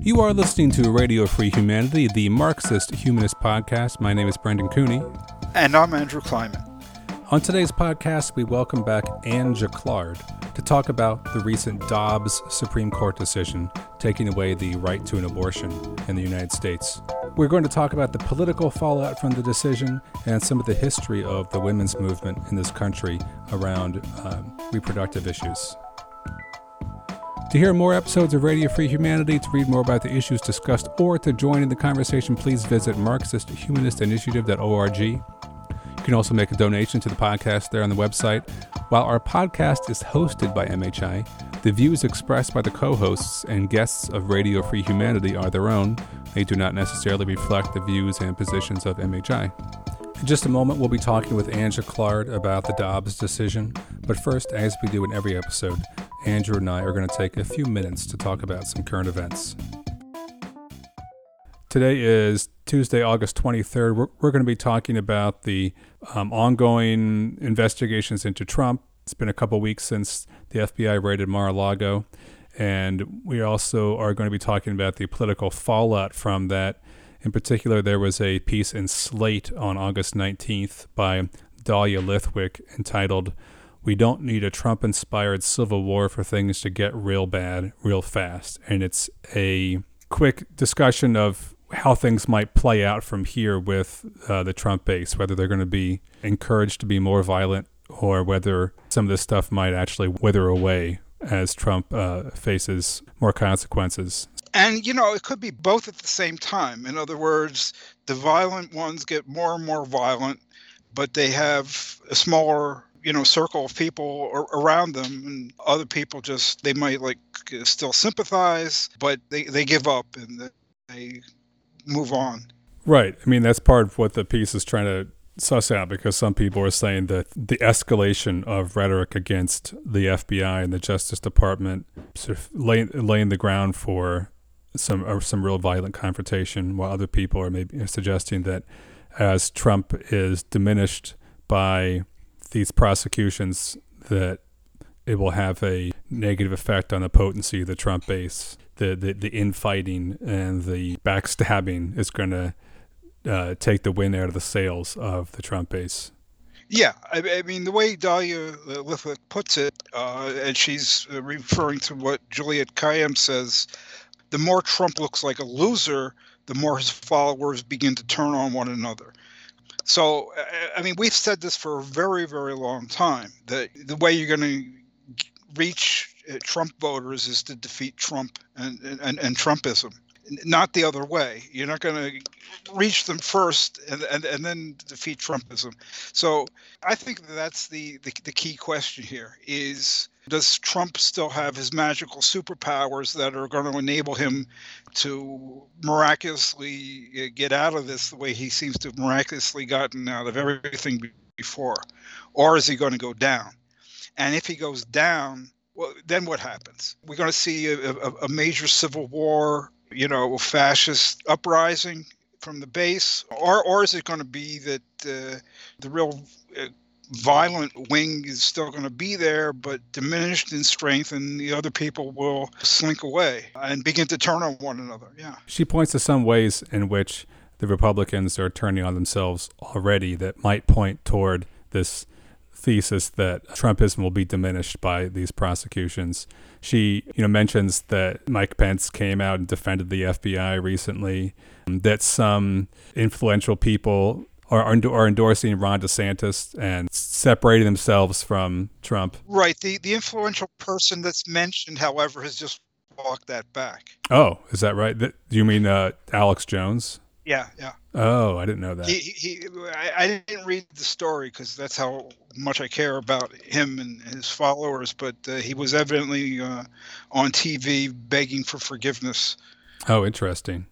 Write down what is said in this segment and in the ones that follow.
You are listening to Radio Free Humanity, the Marxist Humanist podcast. My name is Brendan Cooney. And I'm Andrew Kleiman. On today's podcast, we welcome back Anne Jaclard to talk about the recent Dobbs Supreme Court decision taking away the right to an abortion in the United States. We're going to talk about the political fallout from the decision and some of the history of the women's movement in this country around um, reproductive issues. To hear more episodes of Radio Free Humanity, to read more about the issues discussed, or to join in the conversation, please visit MarxistHumanistInitiative.org. You can also make a donation to the podcast there on the website. While our podcast is hosted by MHI, the views expressed by the co hosts and guests of Radio Free Humanity are their own. They do not necessarily reflect the views and positions of MHI. In just a moment, we'll be talking with Anne Jaclard about the Dobbs decision. But first, as we do in every episode, Andrew and I are going to take a few minutes to talk about some current events. Today is Tuesday, August 23rd. We're, we're going to be talking about the um, ongoing investigations into Trump. It's been a couple weeks since the FBI raided Mar a Lago. And we also are going to be talking about the political fallout from that. In particular, there was a piece in Slate on August 19th by Dahlia Lithwick entitled we don't need a Trump inspired civil war for things to get real bad real fast. And it's a quick discussion of how things might play out from here with uh, the Trump base, whether they're going to be encouraged to be more violent or whether some of this stuff might actually wither away as Trump uh, faces more consequences. And, you know, it could be both at the same time. In other words, the violent ones get more and more violent, but they have a smaller you know circle of people around them and other people just they might like still sympathize but they they give up and they move on. Right. I mean that's part of what the piece is trying to suss out because some people are saying that the escalation of rhetoric against the FBI and the Justice Department sort of laying, laying the ground for some uh, some real violent confrontation, while other people are maybe suggesting that as Trump is diminished by these prosecutions that it will have a negative effect on the potency of the Trump base. The the, the infighting and the backstabbing is going to uh, take the wind out of the sails of the Trump base. Yeah, I, I mean the way Dahlia Lithwick puts it, uh, and she's referring to what Juliette Kayyem says. The more Trump looks like a loser, the more his followers begin to turn on one another. So, I mean, we've said this for a very, very long time that the way you're going to reach uh, Trump voters is to defeat Trump and, and, and Trumpism, not the other way. You're not going to reach them first and, and, and then defeat Trumpism. So I think that's the, the, the key question here is does Trump still have his magical superpowers that are going to enable him to miraculously uh, get out of this the way he seems to have miraculously gotten out of everything before? Or is he going to go down? And if he goes down, well, then what happens? We're going to see a, a, a major civil war, you know, fascist uprising from the base, or or is it going to be that uh, the real uh, violent wing is still going to be there, but diminished in strength, and the other people will slink away and begin to turn on one another. Yeah. She points to some ways in which the Republicans are turning on themselves already that might point toward this thesis that Trumpism will be diminished by these prosecutions. She, you know, mentions that Mike Pence came out and defended the FBI recently, that some influential people are, are endorsing Ron DeSantis and separating themselves from Trump. Right. The the influential person that's mentioned, however, has just walked that back. Oh, is that right? Do you mean uh, Alex Jones? Yeah, yeah. Oh, I didn't know that. He, he I, I didn't read the story because that's how much I care about him and his followers. But uh, he was evidently uh, on TV begging for forgiveness. Oh, interesting.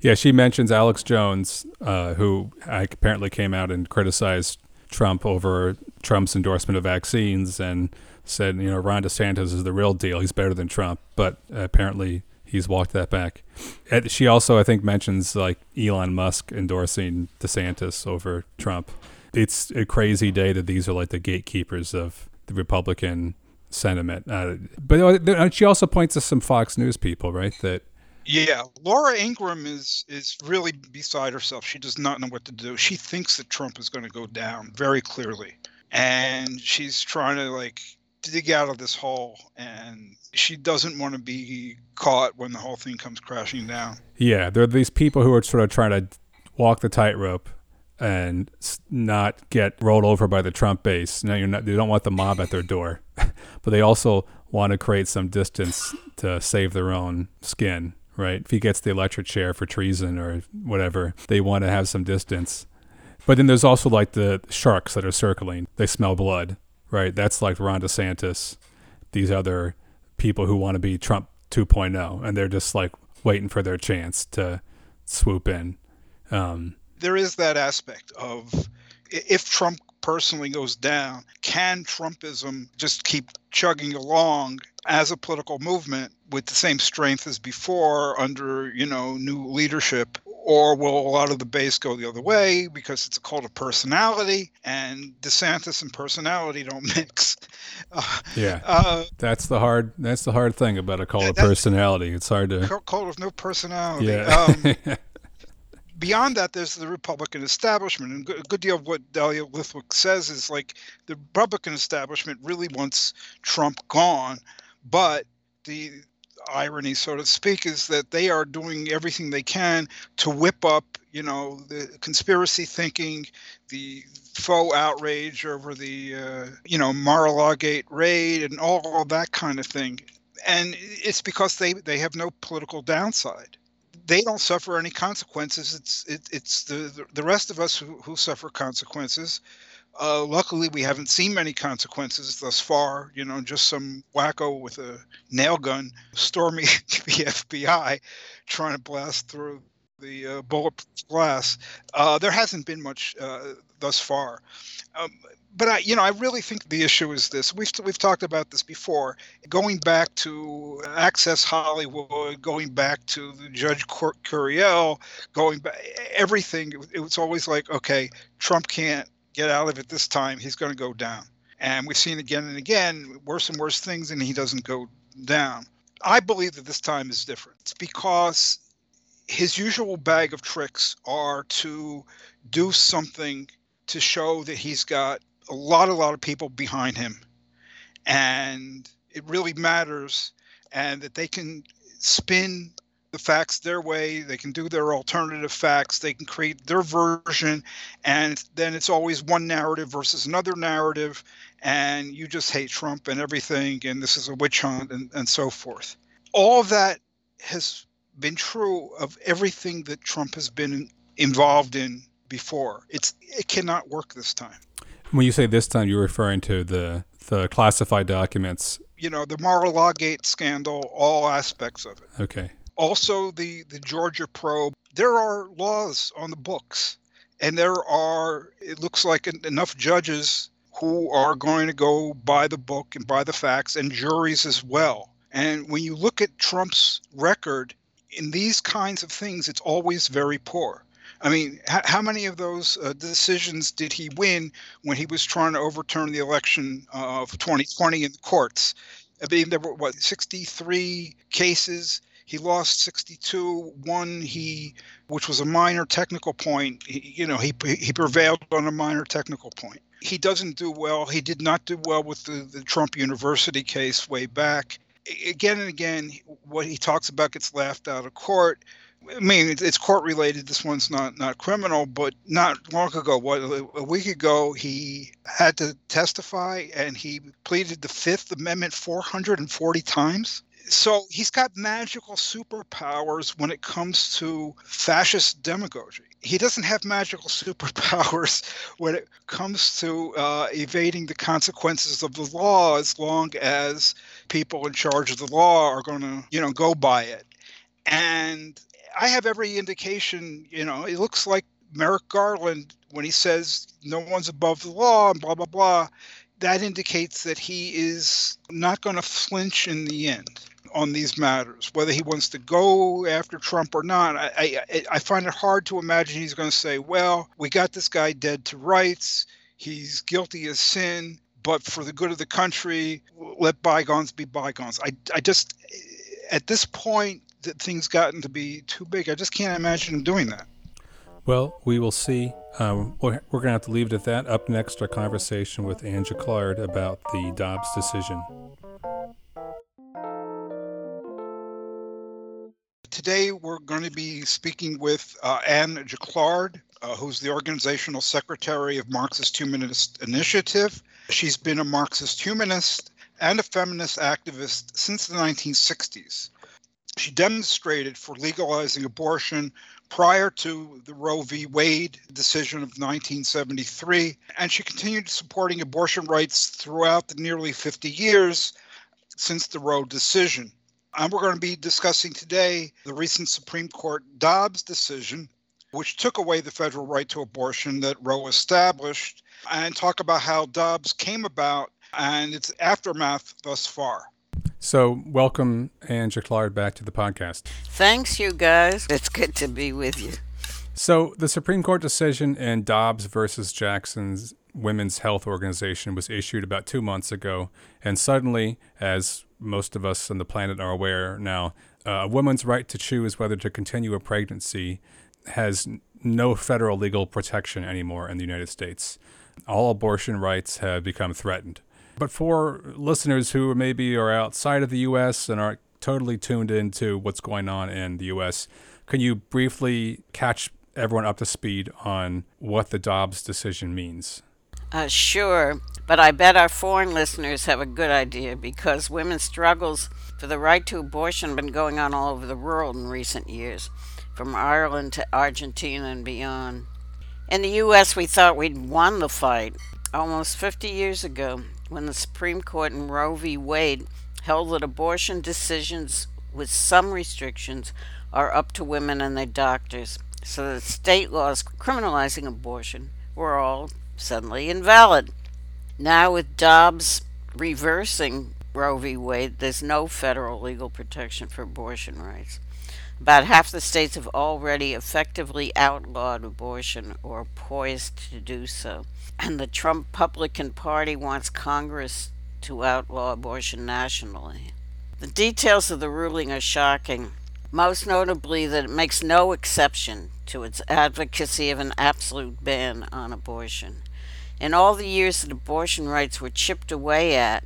Yeah, she mentions Alex Jones, uh, who apparently came out and criticized Trump over Trump's endorsement of vaccines and said, you know, Ron DeSantis is the real deal. He's better than Trump. But apparently he's walked that back. And she also, I think, mentions like Elon Musk endorsing DeSantis over Trump. It's a crazy day that these are like the gatekeepers of the Republican sentiment. Uh, but uh, she also points to some Fox News people, right? That yeah, Laura Ingraham is is really beside herself. She does not know what to do. She thinks that Trump is going to go down very clearly, and she's trying to like dig out of this hole. And she doesn't want to be caught when the whole thing comes crashing down. Yeah, there are these people who are sort of trying to walk the tightrope and not get rolled over by the Trump base. No, you're not. They don't want the mob at their door, but they also want to create some distance to save their own skin. Right? If he gets the electric chair for treason or whatever, they want to have some distance. But then there's also like the sharks that are circling. They smell blood, right? That's like Ron DeSantis, these other people who want to be Trump 2.0, and they're just like waiting for their chance to swoop in. Um, there is that aspect of if Trump personally goes down, can Trumpism just keep chugging along as a political movement with the same strength as before under, you know, new leadership? Or will a lot of the base go the other way because it's a cult of personality and DeSantis and personality don't mix? Uh, yeah, uh, that's the hard. That's the hard thing about a cult of personality. It's hard to cult of no personality. Yeah. Um, beyond that, there's the Republican establishment, and a good deal of what Dahlia Lithwick says is like the Republican establishment really wants Trump gone, but the irony, so to speak, is that they are doing everything they can to whip up, you know, the conspiracy thinking, the faux outrage over the, uh, you know, Mar-a-Lago raid and all, all that kind of thing. And it's because they, they have no political downside they don't suffer any consequences. It's it, it's the the rest of us who, who suffer consequences. Uh, luckily, we haven't seen many consequences thus far. You know, just some wacko with a nail gun storming the FBI, trying to blast through the uh, bulletproof glass. Uh, there hasn't been much uh, thus far. Um, but I, you know, I really think the issue is this. We've we've talked about this before. Going back to Access Hollywood, going back to the Judge Curiel, going back everything. It was always like, okay, Trump can't get out of it this time. He's going to go down. And we've seen again and again worse and worse things, and he doesn't go down. I believe that this time is different. It's because his usual bag of tricks are to do something to show that he's got a lot, a lot of people behind him, and it really matters, and that they can spin the facts their way. They can do their alternative facts. They can create their version, and then it's always one narrative versus another narrative, and you just hate Trump and everything, and this is a witch hunt, and, and so forth. All of that has been true of everything that Trump has been involved in before. It's it cannot work this time. When you say this time, you're referring to the the classified documents. You know, the Mar-a-Lago scandal, all aspects of it. Okay. Also, the the Georgia probe. There are laws on the books, and there are. It looks like enough judges who are going to go by the book and by the facts, and juries as well. And when you look at Trump's record in these kinds of things, it's always very poor. I mean, h- how many of those uh, decisions did he win when he was trying to overturn the election of 2020 in the courts? I mean, there were what 63 cases. He lost 62. One he, which was a minor technical point. He, you know, he he prevailed on a minor technical point. He doesn't do well. He did not do well with the, the Trump University case way back. Again and again, what he talks about gets laughed out of court I mean, it's court related. This one's not not criminal, but not long ago, what a week ago, he had to testify, and he pleaded the Fifth Amendment 440 times. So he's got magical superpowers when it comes to fascist demagogy. He doesn't have magical superpowers when it comes to uh, evading the consequences of the law, as long as people in charge of the law are going to, you know, go by it. And I have every indication, you know, it looks like Merrick Garland when he says no one's above the law and blah blah blah. That indicates that he is not going to flinch in the end on these matters, whether he wants to go after Trump or not. I, I, I find it hard to imagine he's going to say, "Well, we got this guy dead to rights. He's guilty as sin, but for the good of the country, let bygones be bygones. I, I just, at this point, that things gotten to be too big. I just can't imagine him doing that. Well, we will see. Um, we're, we're going to have to leave it at that. Up next, our conversation with Anne Jaclard about the Dobbs decision. Today, we're going to be speaking with uh, Anne Jaclard, uh, who's the organizational secretary of Marxist Humanist Initiative. She's been a Marxist humanist and a feminist activist since the 1960s. She demonstrated for legalizing abortion prior to the Roe v. Wade decision of 1973, and she continued supporting abortion rights throughout the nearly 50 years since the Roe decision. And we're going to be discussing today the recent Supreme Court Dobbs decision, which took away the federal right to abortion that Roe established, and talk about how Dobbs came about and its aftermath thus far. So, welcome, Anne Jaclard, back to the podcast. Thanks, you guys. It's good to be with you. So, the Supreme Court decision in Dobbs versus Jackson's Women's Health Organization was issued about two months ago, and suddenly, as most of us on the planet are aware now, uh, a woman's right to choose whether to continue a pregnancy has no federal legal protection anymore in the United States. All abortion rights have become threatened. But for listeners who maybe are outside of the U.S. and aren't totally tuned into what's going on in the U.S., can you briefly catch everyone up to speed on what the Dobbs decision means? Uh, sure, but I bet our foreign listeners have a good idea because women's struggles for the right to abortion have been going on all over the world in recent years, from Ireland to Argentina and beyond. In the U.S., we thought we'd won the fight almost 50 years ago when the Supreme Court in Roe v. Wade held that abortion decisions with some restrictions are up to women and their doctors, so that state laws criminalizing abortion were all suddenly invalid. Now, with Dobbs reversing Roe v. Wade, there's no federal legal protection for abortion rights. About half the states have already effectively outlawed abortion or poised to do so. And the Trump Republican Party wants Congress to outlaw abortion nationally. The details of the ruling are shocking, most notably that it makes no exception to its advocacy of an absolute ban on abortion. In all the years that abortion rights were chipped away at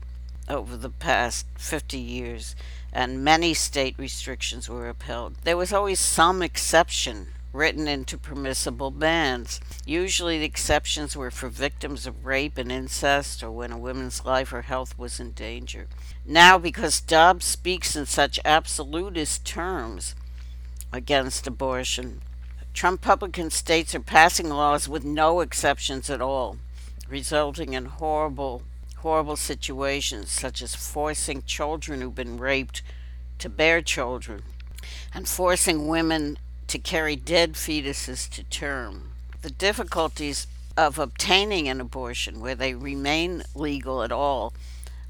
over the past 50 years, and many state restrictions were upheld. There was always some exception written into permissible bans. Usually, the exceptions were for victims of rape and incest or when a woman's life or health was in danger. Now, because Dobbs speaks in such absolutist terms against abortion, Trump Republican states are passing laws with no exceptions at all, resulting in horrible horrible situations, such as forcing children who've been raped to bear children and forcing women to carry dead fetuses to term. The difficulties of obtaining an abortion, where they remain legal at all,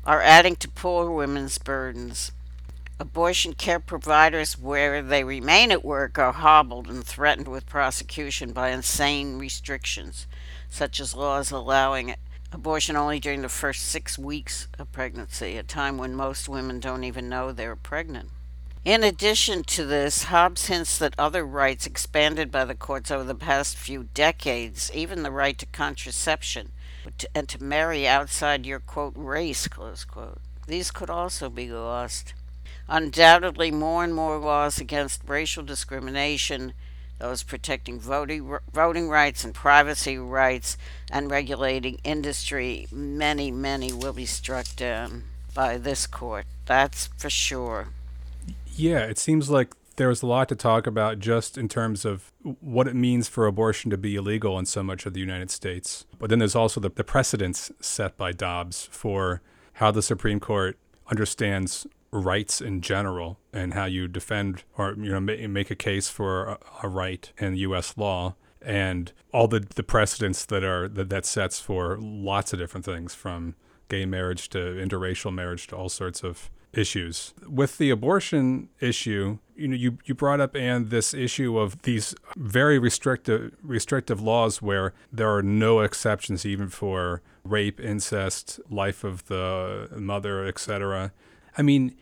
are adding to poor women's burdens. Abortion care providers, where they remain at work, are hobbled and threatened with prosecution by insane restrictions, such as laws allowing abortion only during the first six weeks of pregnancy, a time when most women don't even know they're pregnant. In addition to this, Dobbs hints that other rights expanded by the courts over the past few decades, even the right to contraception and to marry outside your quote race, close quote, these could also be lost. Undoubtedly, more and more laws against racial discrimination those protecting voting, voting rights and privacy rights and regulating industry, many, many will be struck down by this court. That's for sure. Yeah, it seems like there's a lot to talk about just in terms of what it means for abortion to be illegal in so much of the United States. But then there's also the, the precedents set by Dobbs for how the Supreme Court understands rights in general and how you defend or you know make a case for a, right in U.S. law and all the the precedents that are that, that sets for lots of different things from gay marriage to interracial marriage to all sorts of issues. With the abortion issue, you know you, you brought up and this issue of these very restrictive restrictive laws where there are no exceptions even for rape incest life of the mother etc i mean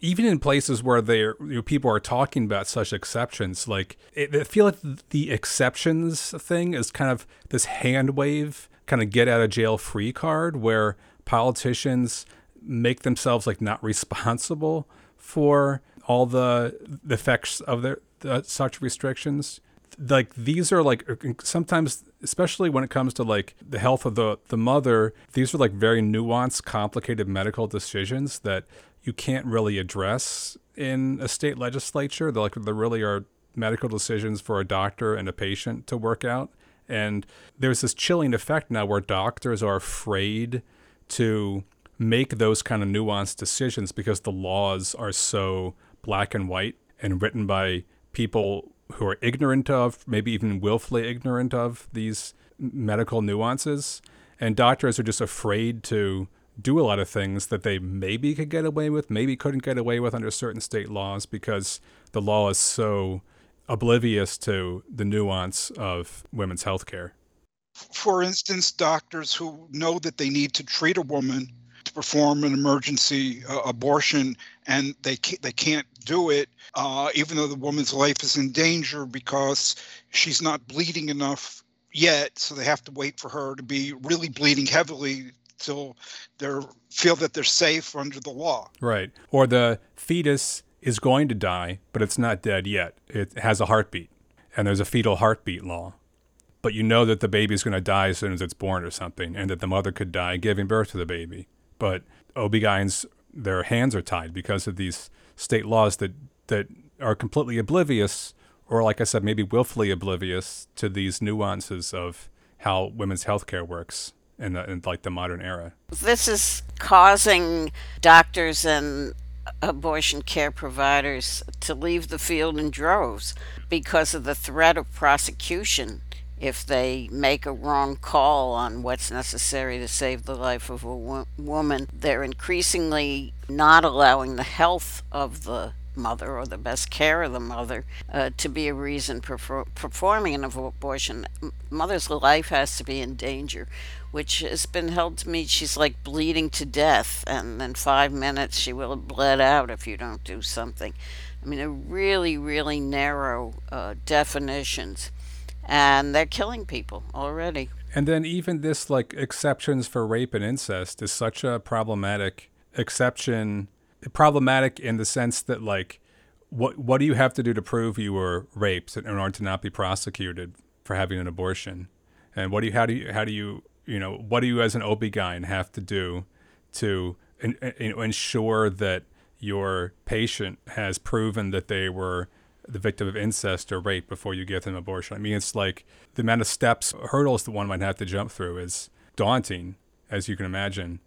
even in places where they you know, people are talking about such exceptions like it, i feel like the exceptions thing is kind of this hand wave kind of get out of jail free card where politicians make themselves like not responsible for all the, effects of their the, such restrictions. Like these are like sometimes especially when it comes to like the health of the the mother these are like very nuanced complicated medical decisions that you can't really address in a state legislature they're like there really are medical decisions for a doctor and a patient to work out and there's this chilling effect now where doctors are afraid to make those kind of nuanced decisions because the laws are so black and white and written by people who are ignorant of, maybe even willfully ignorant of these medical nuances. And doctors are just afraid to do a lot of things that they maybe could get away with, maybe couldn't get away with under certain state laws because the law is so oblivious to the nuance of women's health care. For instance, doctors who know that they need to treat a woman to perform an emergency uh, abortion and they can't, they can't do it uh, even though the woman's life is in danger because she's not bleeding enough yet so they have to wait for her to be really bleeding heavily till they feel that they're safe under the law. Right. Or the fetus is going to die but it's not dead yet. It has a heartbeat and there's a fetal heartbeat law. But you know that the baby is going to die as soon as it's born or something and that the mother could die giving birth to the baby. But OB-GYNs, their hands are tied because of these state laws that, that are completely oblivious, or like I said, maybe willfully oblivious to these nuances of how women's healthcare works in, the, in like the modern era. This is causing doctors and abortion care providers to leave the field in droves because of the threat of prosecution if they make a wrong call on what's necessary to save the life of a wo- woman. They're increasingly not allowing the health of the mother or the best care of the mother uh, to be a reason for performing an abortion. Mother's life has to be in danger, which has been held to me. She's like bleeding to death, and in five minutes she will have bled out if you don't do something. I mean, a really, really narrow uh, definitions and they're killing people already. And then even this like exceptions for rape and incest is such a problematic exception problematic in the sense that like what what do you have to do to prove you were raped in order to not be prosecuted for having an abortion? And what do you how do you how do you you know what do you as an OB-GYN have to do to in, in, ensure that your patient has proven that they were the victim of incest or rape before you give them abortion. I mean, it's like the amount of steps, hurdles that one might have to jump through is daunting, as you can imagine.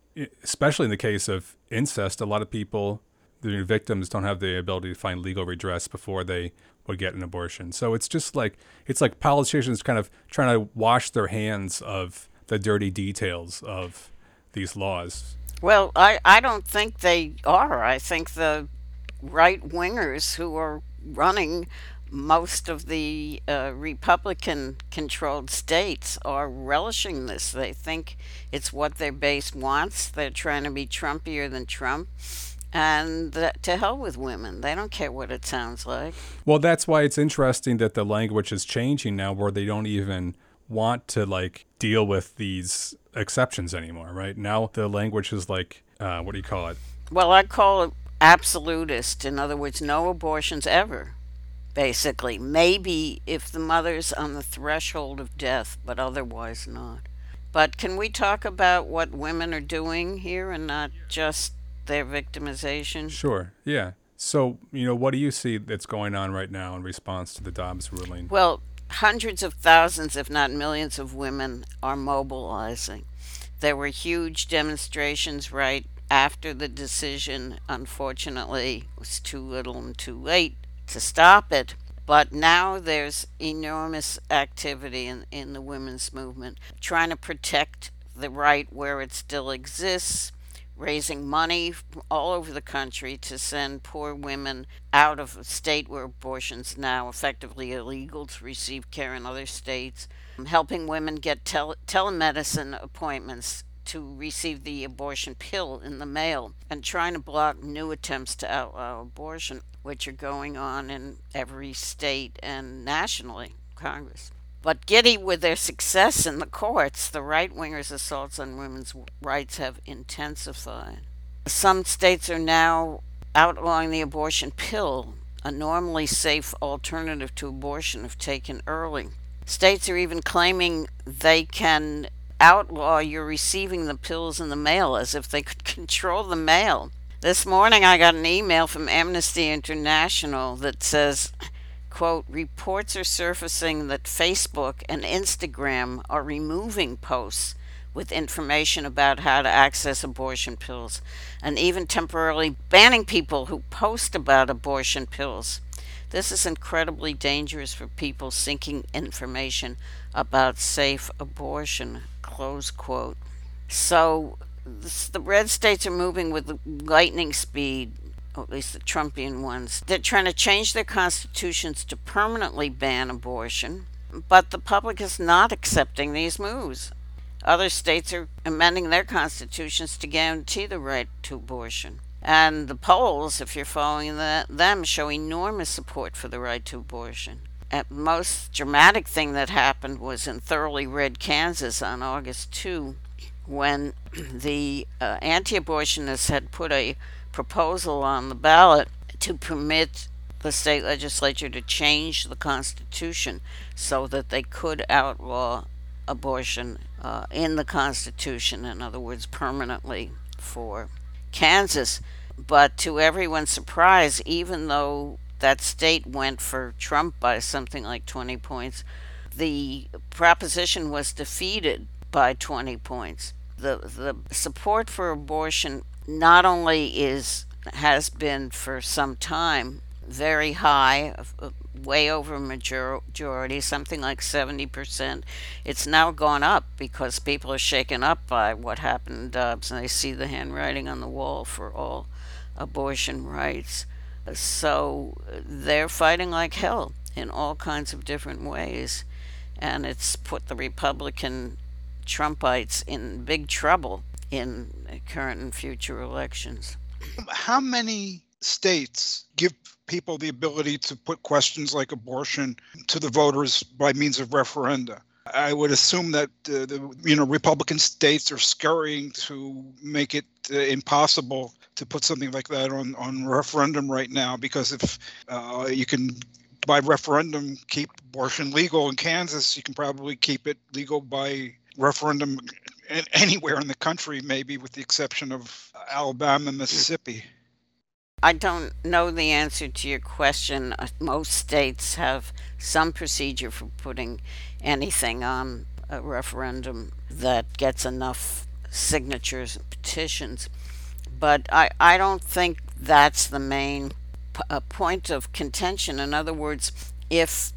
Especially in the case of incest, a lot of people, the victims, don't have the ability to find legal redress before they would get an abortion. So it's just like it's like politicians kind of trying to wash their hands of the dirty details of these laws. Well, I, I don't think they are. I think the right wingers who are running most of the uh, Republican controlled states are relishing this. They think it's what their base wants. They're trying to be Trumpier than Trump. And to hell with women. They don't care what it sounds like. Well, that's why it's interesting that the language is changing now where they don't even want to like deal with these exceptions anymore, right? Now the language is like, uh, what do you call it? Well, I call it absolutist. In other words, no abortions ever, basically. Maybe if the mother's on the threshold of death, but otherwise not. But can we talk about what women are doing here and not just their victimization? Sure, yeah. So, you know, what do you see that's going on right now in response to the Dobbs ruling? Well, hundreds of thousands, if not millions, of women are mobilizing. There were huge demonstrations right after the decision, unfortunately, it was too little and too late to stop it. But now there's enormous activity in, in the women's movement, trying to protect the right where it still exists, raising money all over the country to send poor women out of a state where abortion's now effectively illegal to receive care in other states, um, helping women get tele- telemedicine appointments to receive the abortion pill in the mail, and trying to block new attempts to outlaw uh, abortion, which are going on in every state and nationally, Congress. But giddy with their success in the courts, the right wingers' assaults on women's rights have intensified. Some states are now outlawing the abortion pill, a normally safe alternative to abortion if taken early. States are even claiming they can outlaw your receiving the pills in the mail as if they could control the mail. This morning I got an email from Amnesty International that says quote, reports are surfacing that Facebook and Instagram are removing posts with information about how to access abortion pills and even temporarily banning people who post about abortion pills. This is incredibly dangerous for people seeking information about safe abortion. Close quote. So the red states are moving with lightning speed or at least the Trumpian ones, they're trying to change their constitutions to permanently ban abortion, but the public is not accepting these moves. Other states are amending their constitutions to guarantee the right to abortion. And the polls, if you're following that, them, show enormous support for the right to abortion. The most dramatic thing that happened was in thoroughly red Kansas on August 2 when the uh, anti abortionists had put a proposal on the ballot to permit the state legislature to change the Constitution so that they could outlaw abortion uh, in the Constitution, in other words, permanently for Kansas. But to everyone's surprise, even though that state went for Trump by something like 20 points, the proposition was defeated by 20 points. The, the support for abortion not only is has been for some time very high, uh, way over majority, something like 70%. It's now gone up because people are shaken up by what happened in Dobbs and they see the handwriting on the wall for all abortion rights. So they're fighting like hell in all kinds of different ways. And it's put the Republican Trumpites in big trouble in current and future elections. How many states give people the ability to put questions like abortion to the voters by means of referenda? I would assume that uh, the you know Republican states are scurrying to make it uh, impossible to put something like that on on referendum right now because if uh, you can by referendum keep abortion legal in Kansas, you can probably keep it legal by referendum anywhere in the country, maybe with the exception of Alabama, Mississippi. I don't know the answer to your question. Uh, most states have some procedure for putting anything on a referendum that gets enough signatures and petitions. But I, I don't think that's the main p- uh, point of contention. In other words, if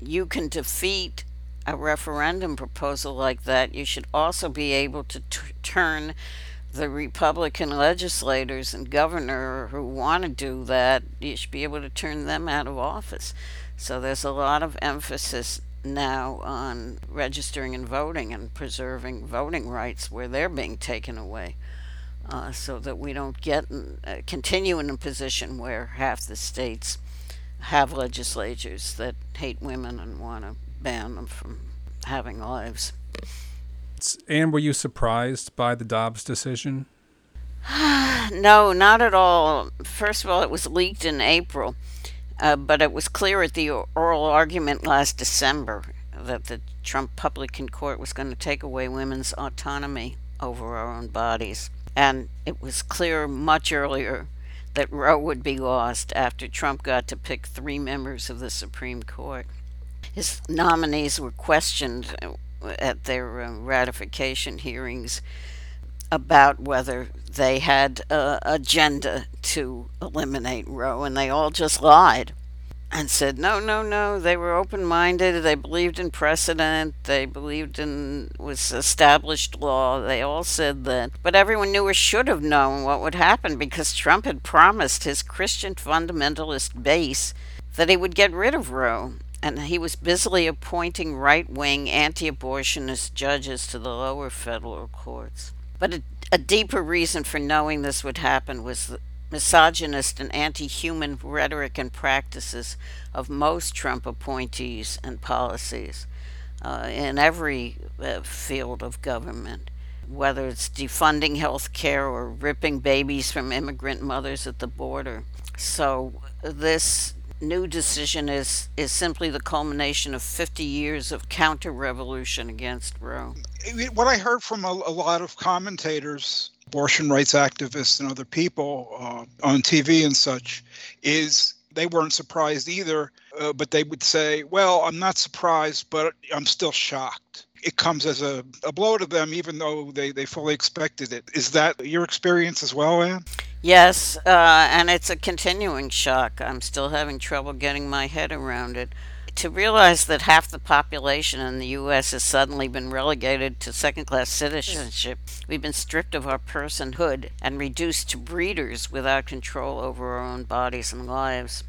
you can defeat a referendum proposal like that, you should also be able to t- turn the Republican legislators and governor who want to do that, you should be able to turn them out of office. So there's a lot of emphasis now on registering and voting and preserving voting rights where they're being taken away. Uh, so that we don't get uh, continue in a position where half the states have legislatures that hate women and want to ban them from having lives. And were you surprised by the Dobbs decision? no, not at all. First of all, it was leaked in April, uh, but it was clear at the oral argument last December that the Trump Publican Court was going to take away women's autonomy over our own bodies. And it was clear much earlier that Roe would be lost after Trump got to pick three members of the Supreme Court his nominees were questioned at their uh, ratification hearings about whether they had an agenda to eliminate Roe, and they all just lied. and said, no, no, no. They were open minded. They believed in precedent. They believed in was established law. They all said that. But everyone knew or should have known what would happen because Trump had promised his Christian fundamentalist base that he would get rid of Roe. And he was busily appointing right wing anti abortionist judges to the lower federal courts. But a, a deeper reason for knowing this would happen was the misogynist and anti human rhetoric and practices of most Trump appointees and policies uh, in every uh, field of government, whether it's defunding health care or ripping babies from immigrant mothers at the border. So, this new decision is, is simply the culmination of 50 years of counter revolution against Roe. What I heard from a, a lot of commentators abortion rights activists and other people uh, on TV and such is they weren't surprised either, uh, but they would say, Well, I'm not surprised, but I'm still shocked. It comes as a, a blow to them, even though they, they fully expected it. Is that your experience as well, Anne? Yes, uh, and it's a continuing shock. I'm still having trouble getting my head around it to realize that half the population in the U.S. has suddenly been relegated to second class citizenship, we've been stripped of our personhood and reduced to breeders without control over our own bodies and lives.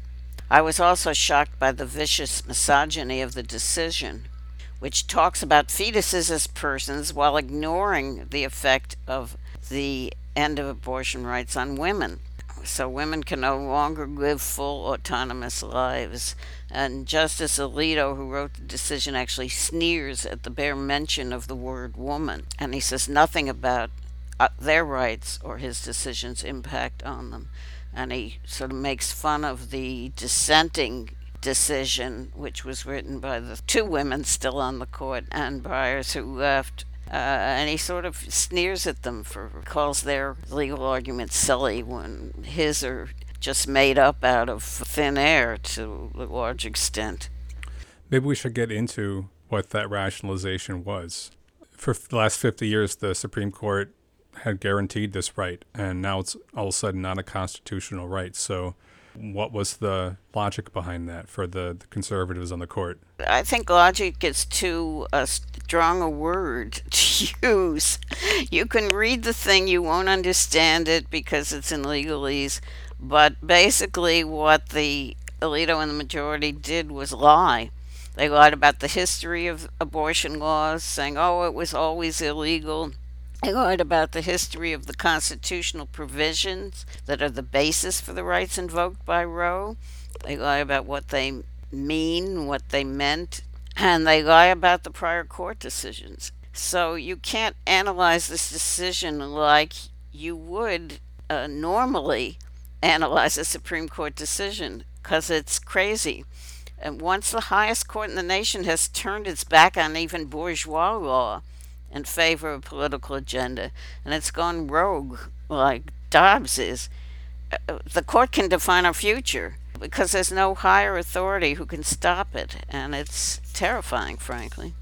I was also shocked by the vicious misogyny of the decision, which talks about fetuses as persons while ignoring the effect of the end of abortion rights on women so women can no longer live full autonomous lives. And Justice Alito, who wrote the decision, actually sneers at the bare mention of the word woman. And he says nothing about uh, their rights or his decision's impact on them. And he sort of makes fun of the dissenting decision, which was written by the two women still on the court, Ann Byers, who left uh, and he sort of sneers at them for calls their legal arguments silly when his are just made up out of thin air to a large extent. Maybe we should get into what that rationalization was. For the last 50 years, the Supreme Court had guaranteed this right, and now it's all of a sudden not a constitutional right. So, what was the logic behind that for the, the conservatives on the court? I think logic is too uh, strong a word to use. You can read the thing, you won't understand it because it's in legalese, but basically, what the Alito and the majority did was lie. They lied about the history of abortion laws, saying, oh, it was always illegal. They lied about the history of the constitutional provisions that are the basis for the rights invoked by Roe. They lie about what they mean, what they meant, and they lie about the prior court decisions. So you can't analyze this decision like you would uh, normally analyze a Supreme Court decision because it's crazy. And once the highest court in the nation has turned its back on even bourgeois law, in favor of a political agenda, and it's gone rogue like Dobbs is. Uh, the court can define our future because there's no higher authority who can stop it, and it's terrifying, frankly.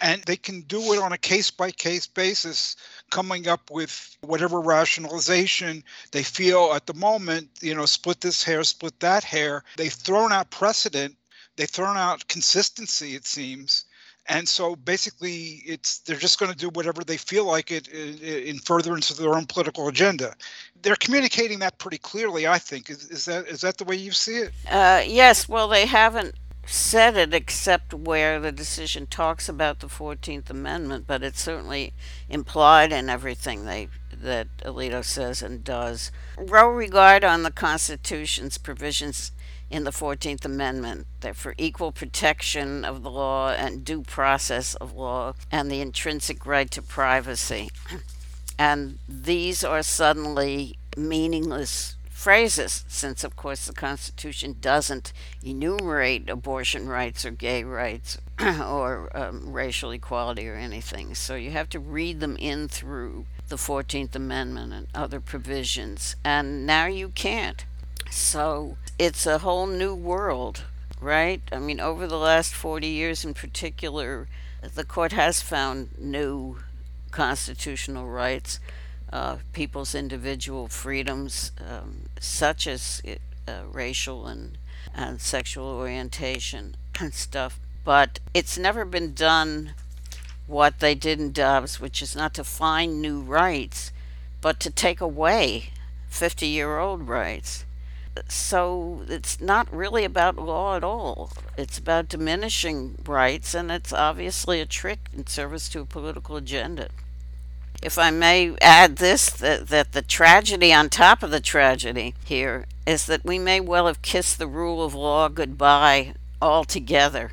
And they can do it on a case by case basis, coming up with whatever rationalization they feel at the moment, you know, split this hair, split that hair. They've thrown out precedent, they've thrown out consistency, it seems and so basically it's they're just going to do whatever they feel like it in furtherance of their own political agenda. They're communicating that pretty clearly i think. Is, is that is that the way you see it? Uh, yes. Well they haven't said it except where the decision talks about the 14th amendment but it's certainly implied in everything they that alito says and does. Roe regard on the constitution's provisions in the 14th Amendment. They're for equal protection of the law and due process of law and the intrinsic right to privacy. And these are suddenly meaningless phrases, since, of course, the Constitution doesn't enumerate abortion rights or gay rights or um, racial equality or anything. So you have to read them in through the 14th Amendment and other provisions. And now you can't. So it's a whole new world, right? I mean, over the last 40 years in particular, the court has found new constitutional rights, uh, people's individual freedoms, um, such as uh, racial and and sexual orientation and stuff. But it's never been done what they did in Dobbs, which is not to find new rights, but to take away 50 year old rights. So it's not really about law at all. It's about diminishing rights, and it's obviously a trick in service to a political agenda. If I may add this, that, that the tragedy on top of the tragedy here is that we may well have kissed the rule of law goodbye altogether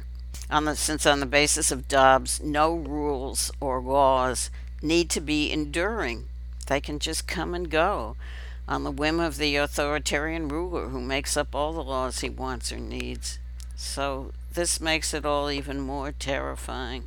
on the, since on the basis of Dobbs, no rules or laws need to be enduring. They can just come and go on the whim of the authoritarian ruler who makes up all the laws he wants or needs. So this makes it all even more terrifying.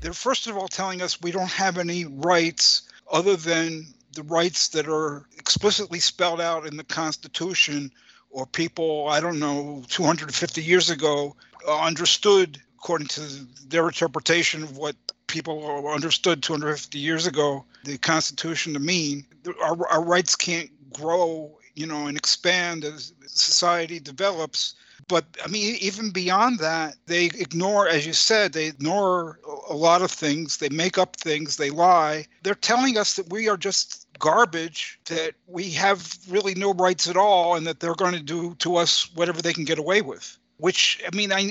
They're first of all telling us we don't have any rights other than the rights that are explicitly spelled out in the Constitution or people, I don't know, 250 years ago understood, according to their interpretation of what people understood 250 years ago, the Constitution to mean. Our, our rights can't grow, you know, and expand as society develops. But I mean, even beyond that, they ignore, as you said, they ignore a lot of things. They make up things. They lie. They're telling us that we are just garbage, that we have really no rights at all, and that they're going to do to us whatever they can get away with which I mean, I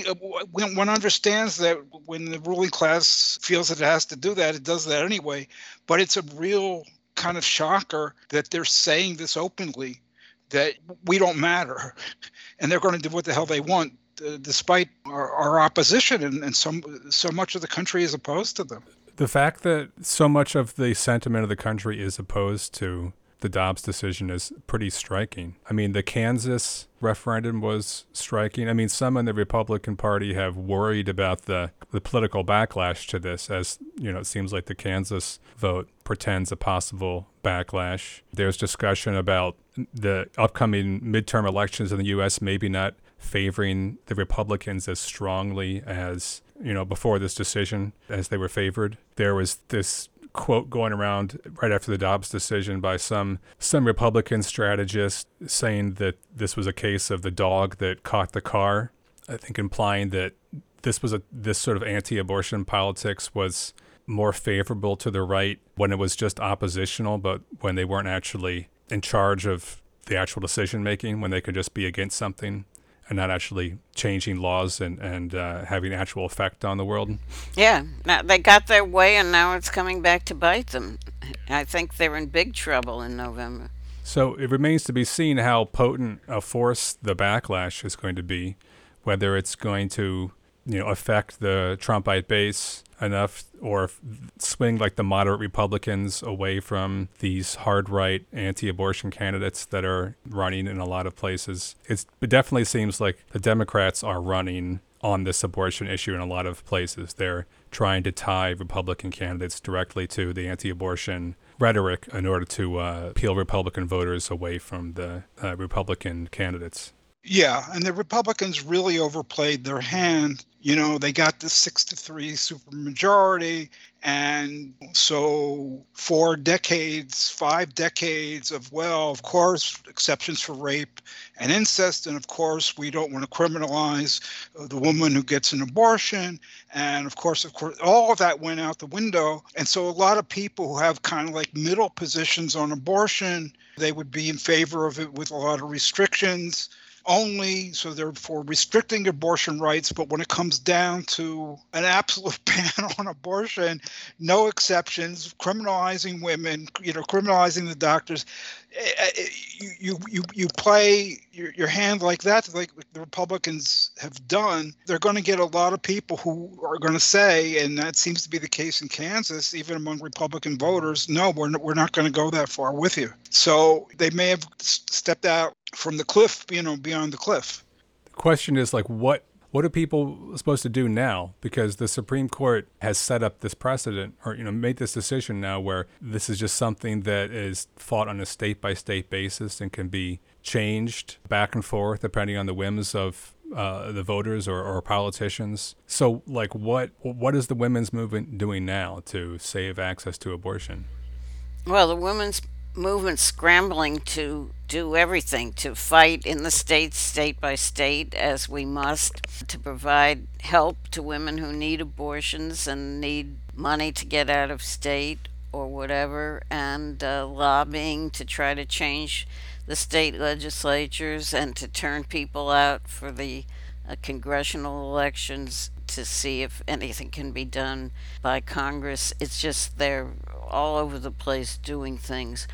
when one understands that when the ruling class feels that it has to do that, it does that anyway. But it's a real kind of shocker that they're saying this openly that we don't matter, and they're going to do what the hell they want, uh, despite our, our opposition, and, and some so much of the country is opposed to them. The fact that so much of the sentiment of the country is opposed to the Dobbs decision is pretty striking. I mean, the Kansas referendum was striking. I mean, some in the Republican Party have worried about the, the political backlash to this, as, you know, it seems like the Kansas vote pretends a possible backlash. There's discussion about the upcoming midterm elections in the U.S. maybe not favoring the Republicans as strongly as, you know, before this decision as they were favored. There was this quote going around right after the Dobbs decision by some some Republican strategist saying that this was a case of the dog that caught the car. I think implying that this was a this sort of anti-abortion politics was more favorable to the right when it was just oppositional, but when they weren't actually in charge of the actual decision making, when they could just be against something and not actually changing laws and and uh, having actual effect on the world. Yeah, now they got their way, and now it's coming back to bite them. I think they're in big trouble in November. So it remains to be seen how potent a force the backlash is going to be, whether it's going to you know affect the Trumpite base enough or swing like the moderate Republicans away from these hard right anti abortion candidates that are running in a lot of places. It's, it definitely seems like the Democrats are running on this abortion issue in a lot of places. They're trying to tie Republican candidates directly to the anti abortion rhetoric in order to uh, peel Republican voters away from the uh, Republican candidates. Yeah, and the Republicans really overplayed their hand. You know, they got the six to three supermajority, and so four decades, five decades of well, of course, exceptions for rape and incest, and of course, we don't want to criminalize the woman who gets an abortion, and of course, of course, all of that went out the window. And so, a lot of people who have kind of like middle positions on abortion, they would be in favor of it with a lot of restrictions only, so therefore restricting abortion rights. But when it comes down to an absolute ban on abortion, no exceptions, criminalizing women, you know, criminalizing the doctors, eh, eh, you you you, you play your, your hand like that, like the Republicans have done. They're going to get a lot of people who are going to say, and that seems to be the case in Kansas, even among Republican voters, no, we're we're not going to go that far with you. So they may have stepped out from the cliff, you know, beyond the cliff. The question is like, what what are people supposed to do now? Because the Supreme Court has set up this precedent, or you know, made this decision now where this is just something that is fought on a state by state basis and can be changed back and forth depending on the whims of uh, the voters or, or politicians. So, like, what what is the women's movement doing now to save access to abortion? Well, the women's movement scrambling to do everything to fight in the states, state by state, as we must, to provide help to women who need abortions and need money to get out of state or whatever, and uh, lobbying to try to change the state legislatures and to turn people out for the uh, congressional elections to see if anything can be done by Congress. It's just they're all over the place doing things.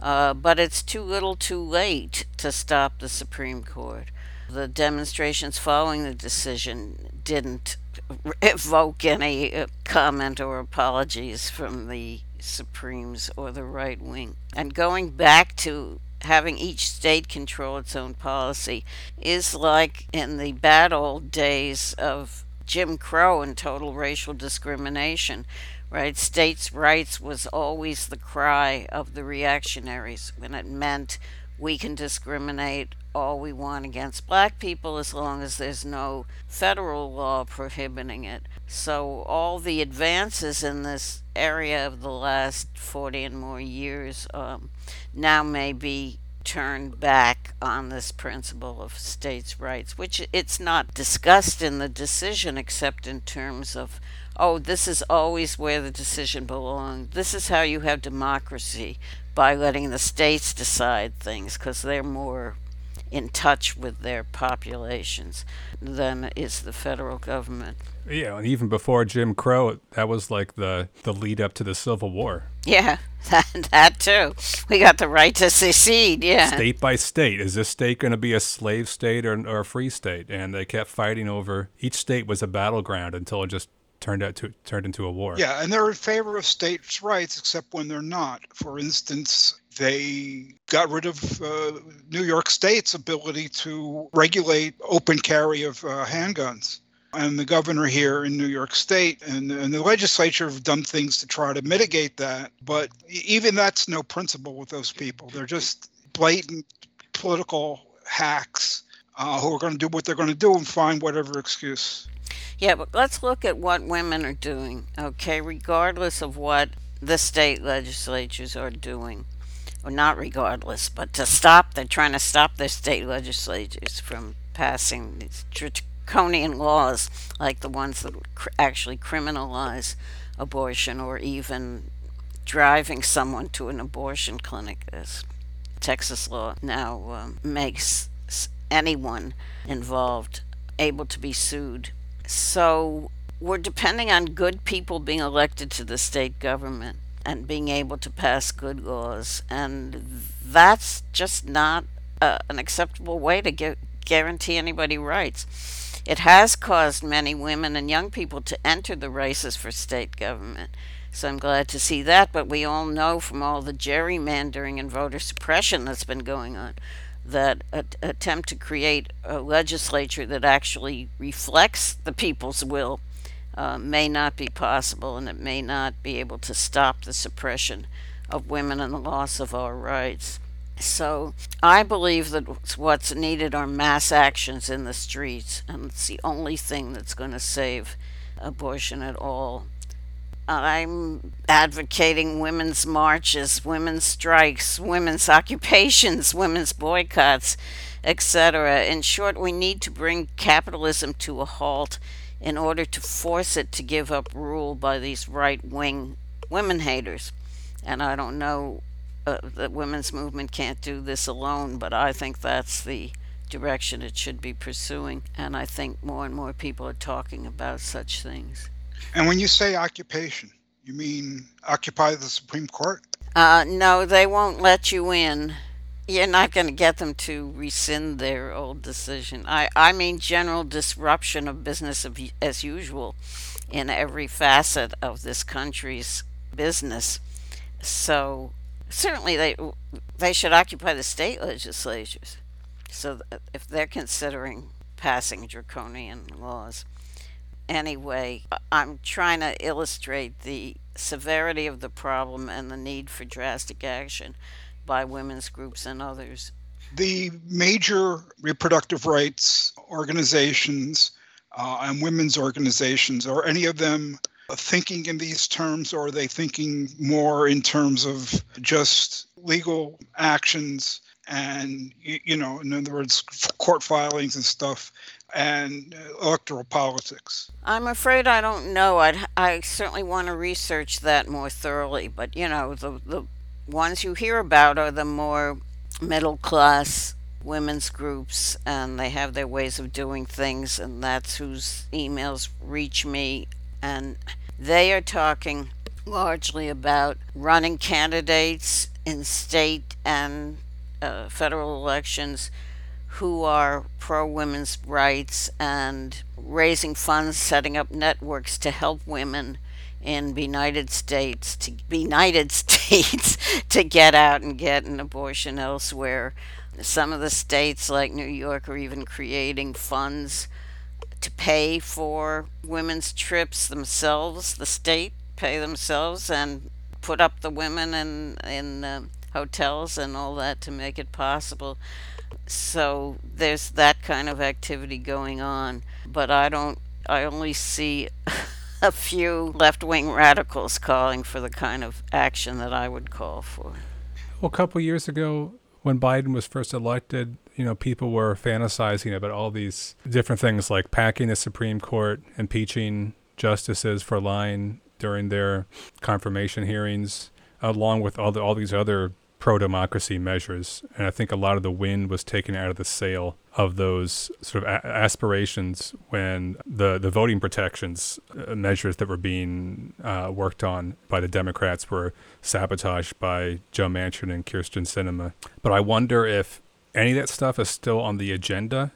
Uh, but it's too little too late to stop the Supreme Court. The demonstrations following the decision didn't evoke any uh, comment or apologies from the Supremes or the right wing. And going back to having each state control its own policy is like in the bad old days of Jim Crow and total racial discrimination, right? States' rights was always the cry of the reactionaries when it meant we can discriminate all we want against black people as long as there's no federal law prohibiting it. So, all the advances in this area of the last 40 and more years um, now may be turned back on this principle of states' rights, which it's not discussed in the decision except in terms of, oh, this is always where the decision belongs. This is how you have democracy by letting the states decide things because they're more in touch with their populations than is the federal government. Yeah, and even before Jim Crow, that was like the the lead up to the Civil War. Yeah, that, that too. We got the right to secede. Yeah, state by state. Is this state going to be a slave state or, or a free state? And they kept fighting over. Each state was a battleground until it just turned out to turned into a war. Yeah, and they're in favor of states' rights, except when they're not. For instance, they got rid of uh, New York State's ability to regulate open carry of uh, handguns. And the governor here in New York State and, and the legislature have done things to try to mitigate that. But even that's no principle with those people. They're just blatant political hacks uh, who are going to do what they're going to do and find whatever excuse. Yeah, but let's look at what women are doing, okay, regardless of what the state legislatures are doing. Or not regardless, but to stop, they're trying to stop their state legislatures from passing these draconian laws like the ones that actually criminalize abortion or even driving someone to an abortion clinic. As Texas law now um, makes anyone involved able to be sued so we're depending on good people being elected to the state government and being able to pass good laws. And that's just not uh, an acceptable way to get, guarantee anybody rights. It has caused many women and young people to enter the races for state government. So I'm glad to see that. But we all know from all the gerrymandering and voter suppression that's been going on that attempt to create a legislature that actually reflects the people's will uh, may not be possible and it may not be able to stop the suppression of women and the loss of our rights. So I believe that what's needed are mass actions in the streets, and it's the only thing that's going to save abortion at all. I'm advocating women's marches, women's strikes, women's occupations, women's boycotts, etc. In short, we need to bring capitalism to a halt in order to force it to give up rule by these right wing women haters. And I don't know uh, the women's movement can't do this alone, but I think that's the direction it should be pursuing. And I think more and more people are talking about such things. And when you say occupation, you mean occupy the Supreme Court? Uh, no, they won't let you in. You're not going to get them to rescind their old decision. I, I mean, general disruption of business as usual in every facet of this country's business. So certainly they they should occupy the state legislatures. So if they're considering passing draconian laws anyway, I'm trying to illustrate the severity of the problem and the need for drastic action by women's groups and others. The major reproductive rights organizations uh, and women's organizations, are any of them thinking in these terms, or are they thinking more in terms of just legal actions and, you know, in other words, court filings and stuff? And electoral politics? I'm afraid I don't know. i I certainly want to research that more thoroughly, but you know, the, the ones you hear about are the more middle class women's groups and they have their ways of doing things and that's whose emails reach me and they are talking largely about running candidates in state and uh, federal elections who are pro women's rights and raising funds, setting up networks to help women in the United States to United States to get out and get an abortion elsewhere. Some of the states, like New York, are even creating funds to pay for women's trips themselves. The state pay themselves and put up the women in in uh, hotels and all that to make it possible. So there's that kind of activity going on, but I don't. I only see. a few left wing radicals calling for the kind of action that I would call for. Well, a couple years ago, when Biden was first elected, you know, people were fantasizing about all these different things like packing the Supreme Court, impeaching justices for lying during their confirmation hearings, along with all the, all these other pro democracy measures. And I think a lot of the wind was taken out of the sail of those sort of a- aspirations when the, the voting protections uh, measures that were being uh, worked on by the Democrats were sabotaged by Joe Manchin and Kyrsten Sinema. But I wonder if any of that stuff is still on the agenda,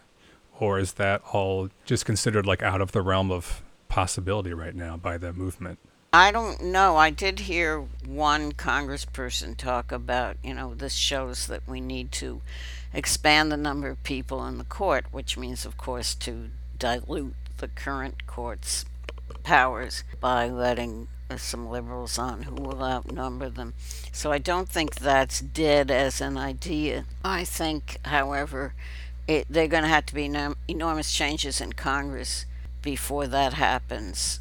or is that all just considered like out of the realm of possibility right now by the movement? I don't know. I did hear one congressperson talk about, you know, this shows that we need to expand the number of people in the court, which means, of course, to dilute the current court's powers by letting some liberals on who will outnumber them. So I don't think that's dead as an idea. I think, however, it, they're going to have to be enormous changes in Congress before that happens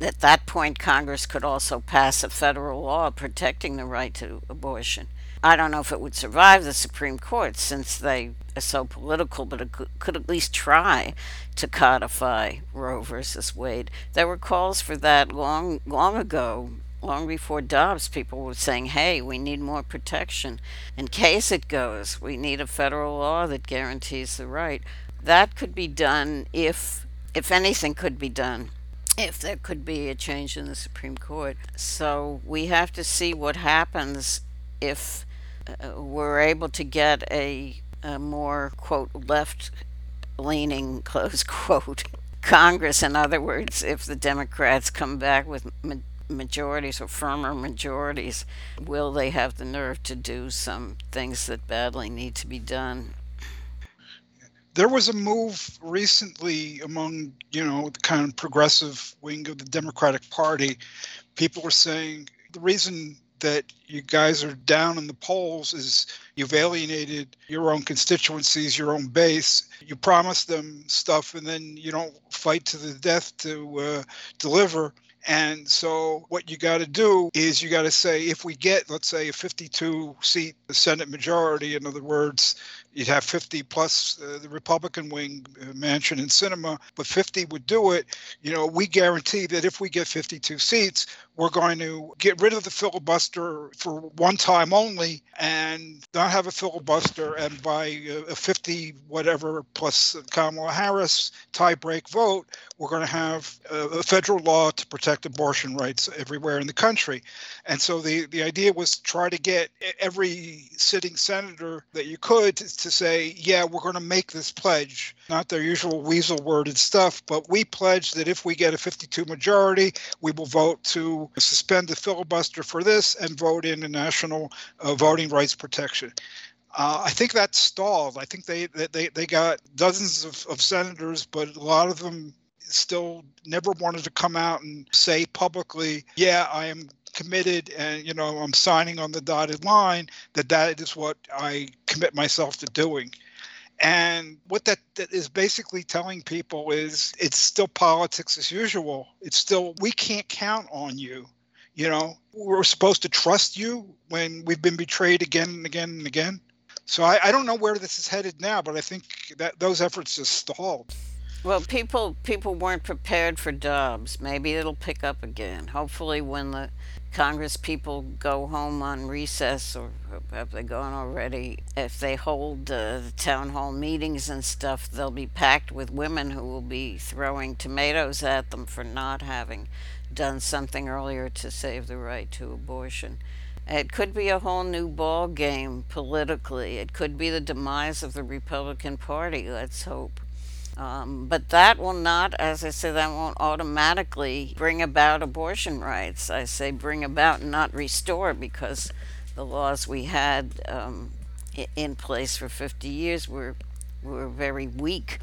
at that point, Congress could also pass a federal law protecting the right to abortion. I don't know if it would survive the Supreme Court since they are so political, but it could, at least try to codify Roe versus Wade. There were calls for that long, long ago, long before Dobbs. People were saying, "Hey, we need more protection in case it goes. We need a federal law that guarantees the right." That could be done if, if anything, could be done if there could be a change in the Supreme Court. So we have to see what happens if uh, we're able to get a, a more, quote, left leaning, close quote, Congress. In other words, if the Democrats come back with ma- majorities or firmer majorities, will they have the nerve to do some things that badly need to be done? There was a move recently among you know the kind of progressive wing of the democratic party. People were saying the reason that you guys are down in the polls is you've alienated your own constituencies your own base. You promise them stuff and then you don't fight to the death to uh, deliver. And so, what you got to do is you got to say, if we get, let's say, a 52 seat Senate majority, in other words, you'd have 50 plus uh, the Republican wing, uh, Manchin and Sinema, but 50 would do it. You know, we guarantee that if we get 52 seats, we're going to get rid of the filibuster for one time only and not have a filibuster. And by a 50 whatever plus Kamala Harris tie break vote, we're going to have a federal law to protect abortion rights everywhere in the country. And so the, the idea was to try to get every sitting senator that you could to, to say, yeah, we're going to make this pledge. Not their usual weasel worded stuff, but we pledge that if we get a 52 majority, we will vote to suspend the filibuster for this and vote in a national uh, voting rights protection. Uh, I think that stalled. I think they they, they got dozens of, of senators, but a lot of them still never wanted to come out and say publicly, yeah, I am committed and you know i'm signing on the dotted line that that is what i commit myself to doing And what that, that is basically telling people is it's still politics as usual. It's still, we can't count on you. You know, we're supposed to trust you when we've been betrayed again and again and again. So I, I don't know where this is headed now, but I think that those efforts just stalled. Well, people people weren't prepared for Dobbs. Maybe it'll pick up again. Hopefully, when the Congress people go home on recess, or have they gone already? If they hold uh, the town hall meetings and stuff, they'll be packed with women who will be throwing tomatoes at them for not having done something earlier to save the right to abortion. It could be a whole new ball game politically. It could be the demise of the Republican Party. Let's hope. Um, but that will not, as I say, that won't automatically bring about abortion rights. I say bring about, and not restore, because the laws we had um, in place for 50 years were were very weak.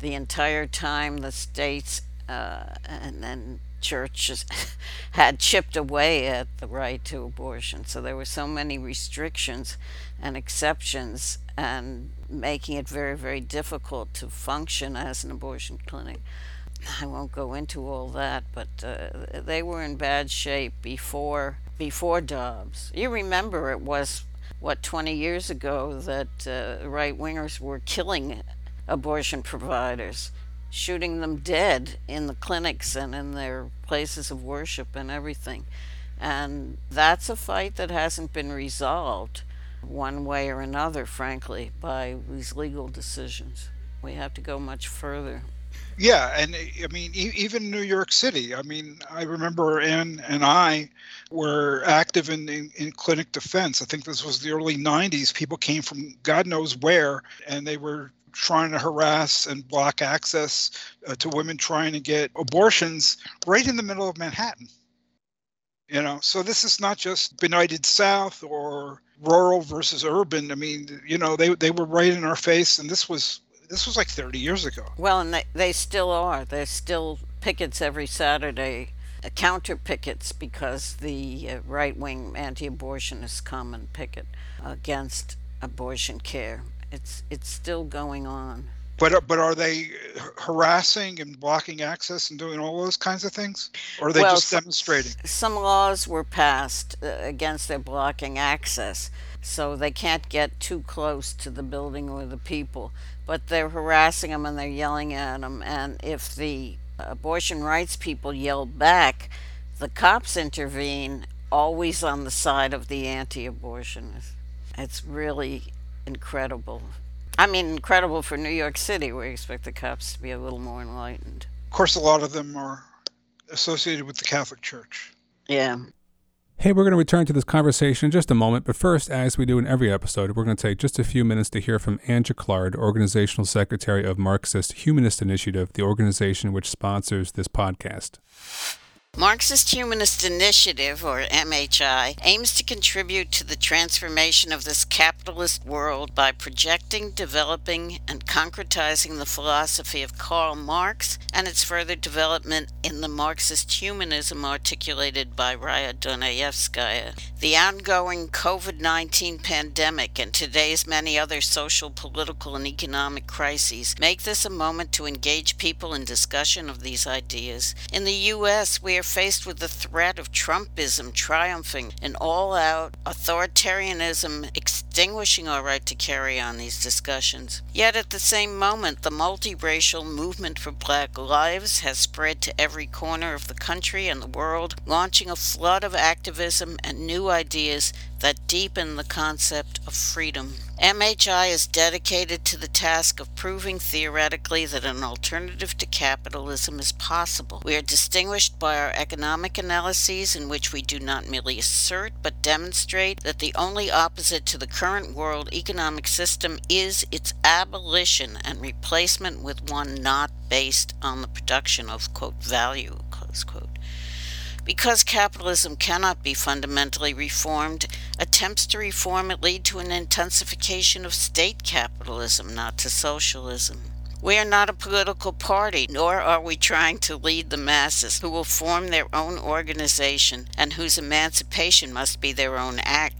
The entire time the states uh, and then churches had chipped away at the right to abortion. So there were so many restrictions and exceptions and making it very, very difficult to function as an abortion clinic. I won't go into all that, but uh, they were in bad shape before before Dobbs. You remember it was what 20 years ago that uh, right wingers were killing abortion providers, shooting them dead in the clinics and in their places of worship and everything. And that's a fight that hasn't been resolved one way or another, frankly, by these legal decisions. We have to go much further. Yeah, and I mean, even New York City. I mean, I remember Anne and I were active in, in, in, clinic defense. I think this was the early 90s. People came from God knows where, and they were trying to harass and block access uh, to women trying to get abortions right in the middle of Manhattan. You know, so this is not just benighted South or rural versus urban. I mean, you know, they they were right in our face, and this was this was like 30 years ago. Well, and they, they still are. There's still pickets every Saturday, uh, counter pickets, because the uh, right wing anti abortionists come and picket against abortion care. It's, it's still going on. But but are they harassing and blocking access and doing all those kinds of things, or are they well, just demonstrating? Some laws were passed uh, against their blocking access, so they can't get too close to the building or the people. But they're harassing them and they're yelling at them. And if the abortion rights people yell back, the cops intervene, always on the side of the anti-abortionists. It's really incredible. I mean, incredible for New York City, where you expect the cops to be a little more enlightened. Of course, a lot of them are associated with the Catholic Church. Yeah. Hey, we're going to return to this conversation in just a moment, but first, as we do in every episode, we're going to take just a few minutes to hear from Anne Jaclard, Organizational Secretary of Marxist Humanist Initiative, the organization which sponsors this podcast. Marxist Humanist Initiative, or MHI, aims to contribute to the transformation of this capitalist world by projecting, developing, and concretizing the philosophy of Karl Marx and its further development in the Marxist humanism articulated by Raya Dunayevskaya. The ongoing COVID 19 pandemic and today's many other social, political, and economic crises make this a moment to engage people in discussion of these ideas. In the U.S., we are faced with the threat of Trumpism triumphing and all out authoritarianism extinguishing our right to carry on these discussions. Yet at the same moment, the multiracial movement for black lives has spread to every corner of the country and the world, launching a flood of activism and new ideas that deepen the concept of freedom. MHI is dedicated to the task of proving theoretically that an alternative to capitalism is possible. We are distinguished by our economic analyses in which we do not merely assert but demonstrate that the only opposite to the current world economic system is its abolition and replacement with one not based on the production of quote value close quote. Because capitalism cannot be fundamentally reformed, attempts to reform it lead to an intensification of state capitalism, not to socialism. We are not a political party, nor are we trying to lead the masses who will form their own organization and whose emancipation must be their own act.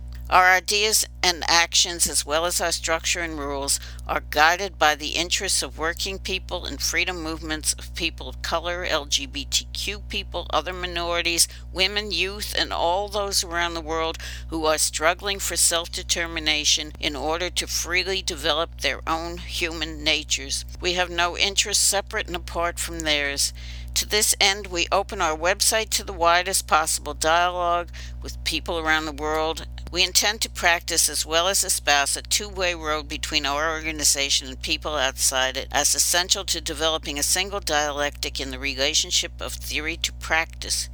Our ideas and actions, as well as our structure and rules, are guided by the interests of working people and freedom movements of people of color, LGBTQ people, other minorities, women, youth, and all those around the world who are struggling for self determination in order to freely develop their own human natures. We have no interests separate and apart from theirs. To this end, we open our website to the widest possible dialogue with people around the world we intend to practice as well as espouse a two way road between our organization and people outside it as essential to developing a single dialectic in the relationship of theory to practice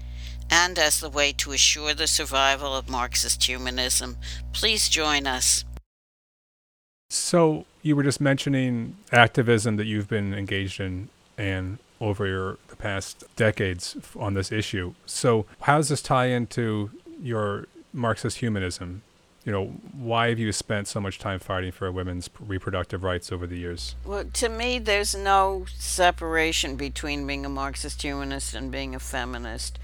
and as the way to assure the survival of Marxist humanism. Please join us. So, you were just mentioning activism that you've been engaged in and over your, the past decades on this issue. So, how does this tie into your Marxist humanism? You know, why have you spent so much time fighting for women's reproductive rights over the years? Well, to me, there's no separation between being a Marxist humanist and being a feminist.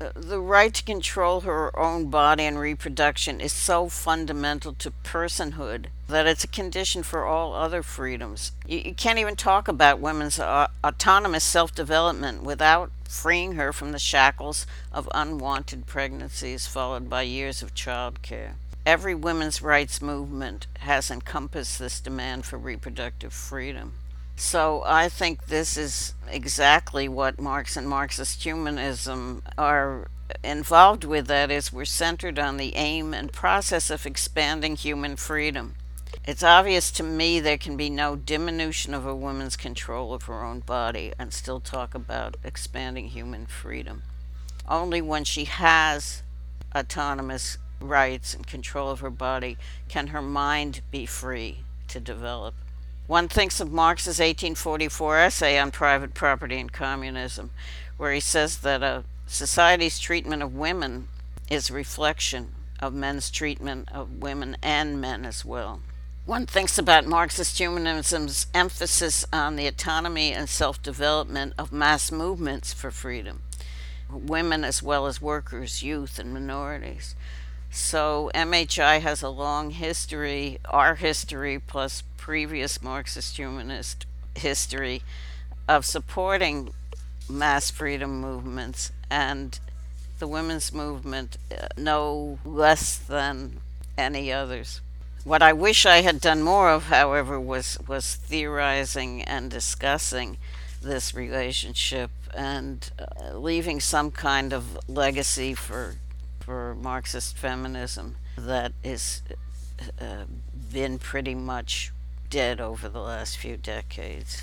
Uh, the right to control her own body and reproduction is so fundamental to personhood that it's a condition for all other freedoms. You, you can't even talk about women's uh, autonomous self development without freeing her from the shackles of unwanted pregnancies followed by years of child care. Every women's rights movement has encompassed this demand for reproductive freedom. So I think this is exactly what Marx and Marxist humanism are involved with. That is, we're centered on the aim and process of expanding human freedom. It's obvious to me there can be no diminution of a woman's control of her own body and still talk about expanding human freedom. Only when she has autonomous rights and control of her body can her mind be free to develop. One thinks of Marx's 1844 essay on private property and communism, where he says that a society's treatment of women is reflection of men's treatment of women and men as well. One thinks about Marxist humanism's emphasis on the autonomy and self development of mass movements for freedom, women as well as workers, youth, and minorities. So MHI has a long history, our history plus previous Marxist humanist history of supporting mass freedom movements and the women's movement uh, no less than any others. What I wish I had done more of, however, was was theorizing and discussing this relationship and uh, leaving some kind of legacy for for Marxist feminism that is uh, been pretty much dead over the last few decades.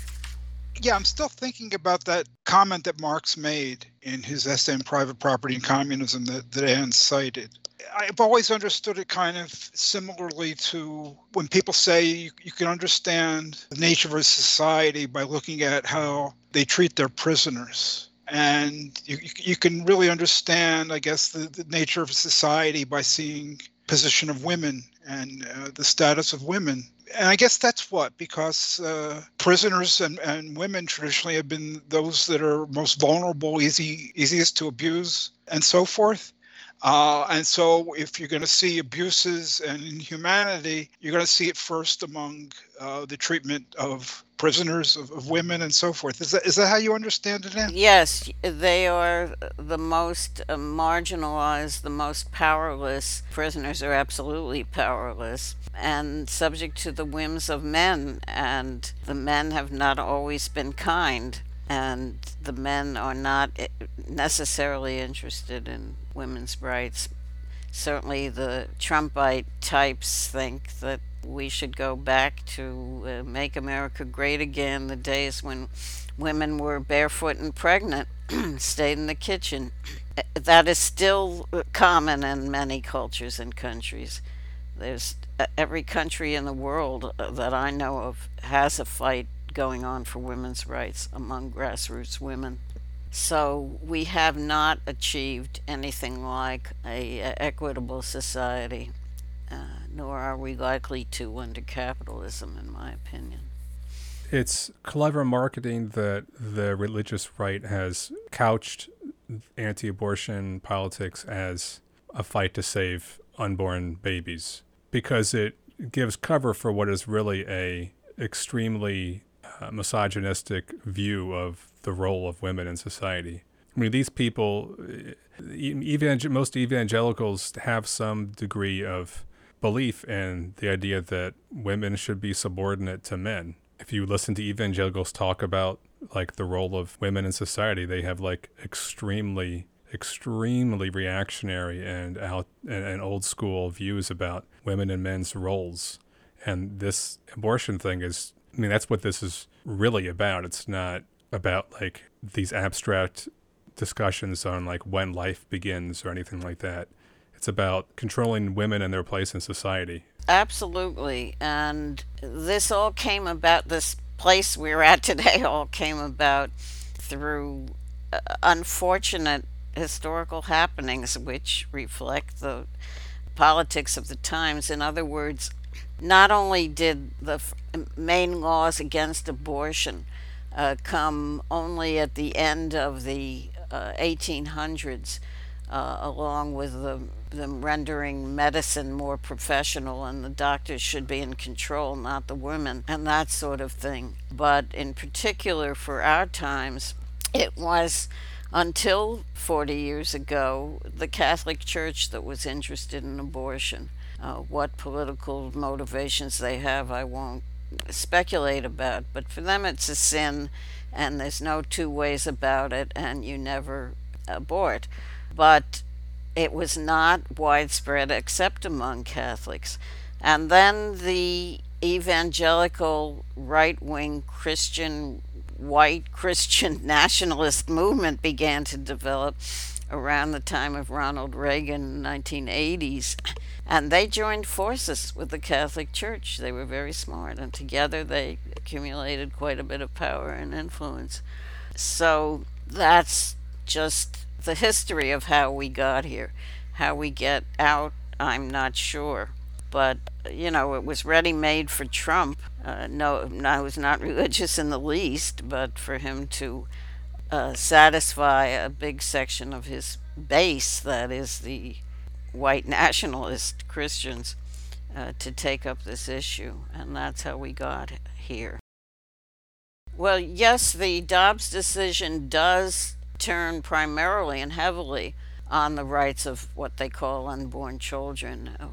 Yeah, I'm still thinking about that comment that Marx made in his essay on private property and communism that, that Anne cited. I've always understood it kind of similarly to when people say you, you can understand the nature of a society by looking at how they treat their prisoners and you, you can really understand i guess the, the nature of a society by seeing position of women and uh, the status of women. And i guess that's what because uh, prisoners and, and women traditionally have been those that are most vulnerable easy easiest to abuse and so forth. Uh, and so, if you're going to see abuses and inhumanity, you're going to see it first among uh, the treatment of prisoners, of, of, women, and so forth. Is that is that how you understand it? Anne? Yes, they are the most marginalized, the most powerless. Prisoners are absolutely powerless and subject to the whims of men, and the men have not always been kind and the men are not necessarily interested in women's rights. Certainly, the Trumpite types think that we should go back to uh, make America great again, the days when women were barefoot and pregnant, stayed in the kitchen. Eh, that is still uh, common in many cultures and countries. There's uh, every country in the world uh, that I know of has a fight going on for women's rights among grassroots women. So we have not achieved anything like a, a equitable society, uh, nor are we likely to under capitalism, in my opinion. It's clever marketing that the religious right has couched anti abortion politics as a fight to save unborn babies because it gives cover for what is really a extremely uh, misogynistic view of the role of women in society. I mean, these people, evangel- most evangelicals have some degree of belief in the idea that women should be subordinate to men if you listen to evangelicals talk about like the role of women in society, they have like extremely extremely reactionary and out and, and, old school views about women and men's roles. And this abortion thing is I mean that's what this is really about. It's not about like these abstract discussions on like when life begins or anything like that. It's about controlling women and their place in society Absolutely. And this all came about, this place we're at today all came about through uh, unfortunate historical happenings which reflect the politics of the times. In other words, not only did the main laws against abortion uh, come only at the end of the uh, 1800s, uh, along with the, them rendering medicine more professional, and the doctors should be in control, not the women, and that sort of thing. But in particular, for our times, it was until 40 years ago the Catholic Church that was interested in abortion. Uh, what political motivations they have, I won't speculate about, but for them it's a sin, and there's no two ways about it, and you never abort but it was not widespread except among Catholics. And then the evangelical right wing Christian, white Christian nationalist movement began to develop around the time of Ronald Reagan, in the 1980s. And they joined forces with the Catholic Church. They were very smart, and together they accumulated quite a bit of power and influence. So that's just the history of how we got here. How we get out, I'm not sure. But, you know, it was ready made for Trump. Uh, no, I was not religious in the least, but for him to uh, satisfy a big section of his base, that is the white nationalist Christians, uh, to take up this issue. And that's how we got here. Well, yes, the Dobbs decision does turn primarily and heavily on the rights of what they call unborn children, a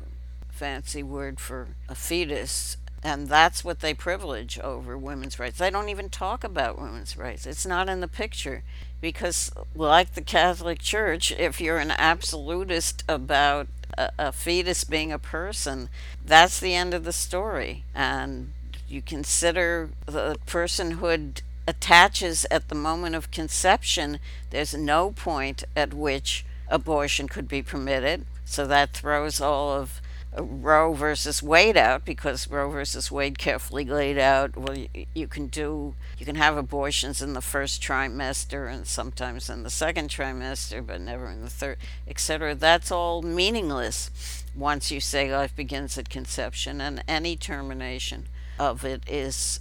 fancy word for a fetus. And that's what they privilege over women's rights. They don't even talk about women's rights. It's not in the picture because, like the Catholic Church, if you're an absolutist about a, a fetus being a person, that's the end of the story. And you consider the personhood attaches at the moment of conception, there's no point at which abortion could be permitted. So that throws all of uh, Roe versus Wade out because Roe versus Wade carefully laid out well you, you, can do you can have abortions in the first trimester and sometimes in the second trimester but never in the third etc that's all meaningless once you say life begins at conception and any termination of it is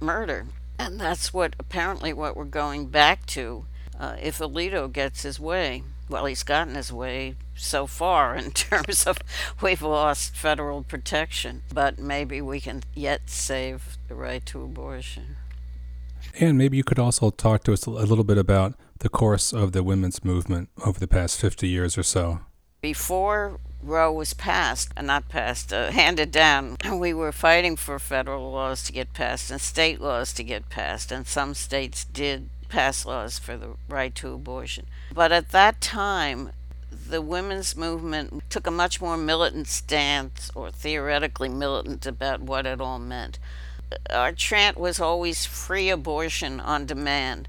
murder and that's what apparently what we're going back to uh, if Alito gets his way. Well, he's gotten his way so far in terms of we've lost federal protection, but maybe we can yet save the right to abortion. And maybe you could also talk to us a little bit about the course of the women's movement over the past 50 years or so. Before Roe was passed, uh, not passed, uh, handed down, we were fighting for federal laws to get passed and state laws to get passed, and some states did pass laws for the right to abortion. But at that time, the women's movement took a much more militant stance, or theoretically militant, about what it all meant. Our chant was always free abortion on demand.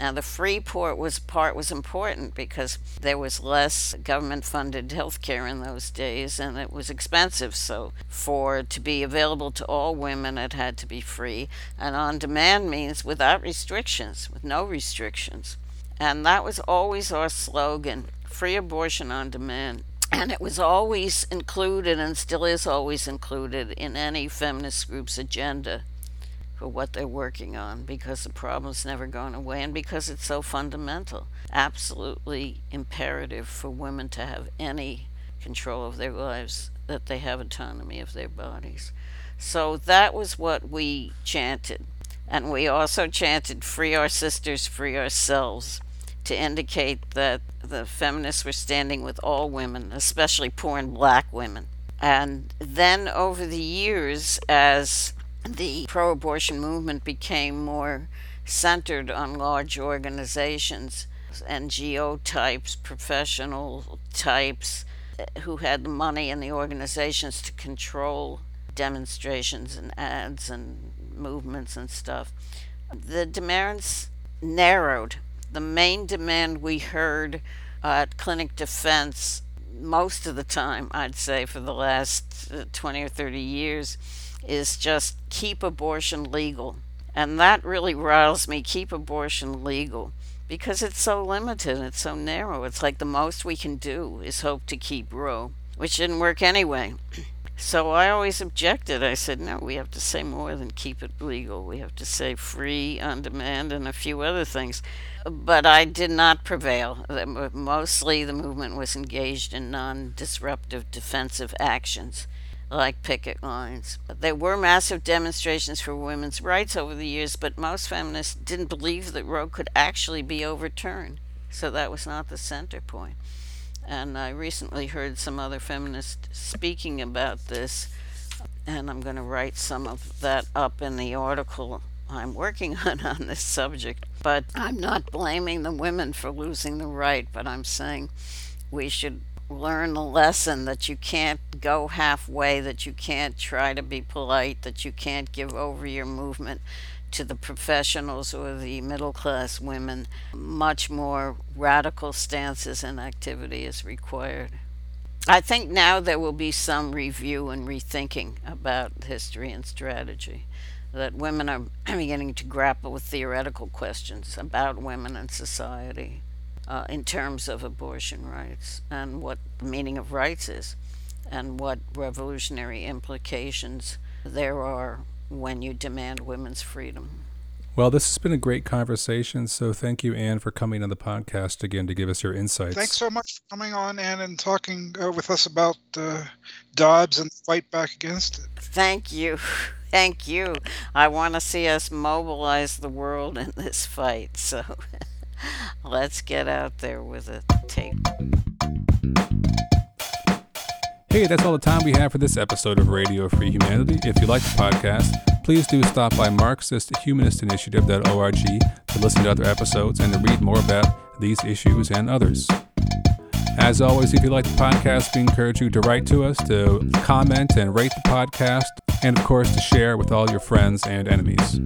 Now, the free port was part was important because there was less government-funded health care in those days, and it was expensive. So, for to be available to all women, it had to be free. And on demand means without restrictions, with no restrictions. And that was always our slogan free abortion on demand. And it was always included and still is always included in any feminist group's agenda for what they're working on because the problem's never going away and because it's so fundamental. Absolutely imperative for women to have any control of their lives, that they have autonomy of their bodies. So that was what we chanted. And we also chanted, Free our sisters, free ourselves to indicate that the feminists were standing with all women, especially poor and black women. And then over the years, as the pro abortion movement became more centered on large organizations, NGO types, professional types eh, who had the money and the organizations to control demonstrations and ads and movements and stuff. The demands narrowed the main demand we heard at Clinic Defense most of the time, I'd say, for the last uh, 20 or 30 years, is just keep abortion legal. And that really riles me keep abortion legal because it's so limited, it's so narrow. It's like the most we can do is hope to keep Roe, which didn't work anyway. So I always objected. I said, no, we have to say more than keep it legal. We have to say free, on demand, and a few other things. But I did not prevail. Mostly the movement was engaged in non disruptive defensive actions like picket lines. There were massive demonstrations for women's rights over the years, but most feminists didn't believe that Roe could actually be overturned. So that was not the center point. And I recently heard some other feminists speaking about this, and I'm going to write some of that up in the article I'm working on on this subject. But I'm not blaming the women for losing the right, but I'm saying we should learn the lesson that you can't go halfway, that you can't try to be polite, that you can't give over your movement to the professionals or the middle class women, much more radical stances and activity is required. I think now there will be some review and rethinking about history and strategy. That women are beginning to grapple with theoretical questions about women and society uh, in terms of abortion rights and what the meaning of rights is and what revolutionary implications there are when you demand women's freedom. Well, this has been a great conversation. So thank you, Anne, for coming on the podcast again to give us your insights. Thanks so much for coming on, Anne, and talking uh, with us about uh, Dobbs and the fight back against it. Thank you. Thank you. I want to see us mobilize the world in this fight. So let's get out there with a tape. Hey, that's all the time we have for this episode of Radio Free Humanity. If you like the podcast, please do stop by MarxistHumanistInitiative.org to listen to other episodes and to read more about these issues and others. As always, if you like the podcast, we encourage you to write to us, to comment and rate the podcast, and of course, to share with all your friends and enemies.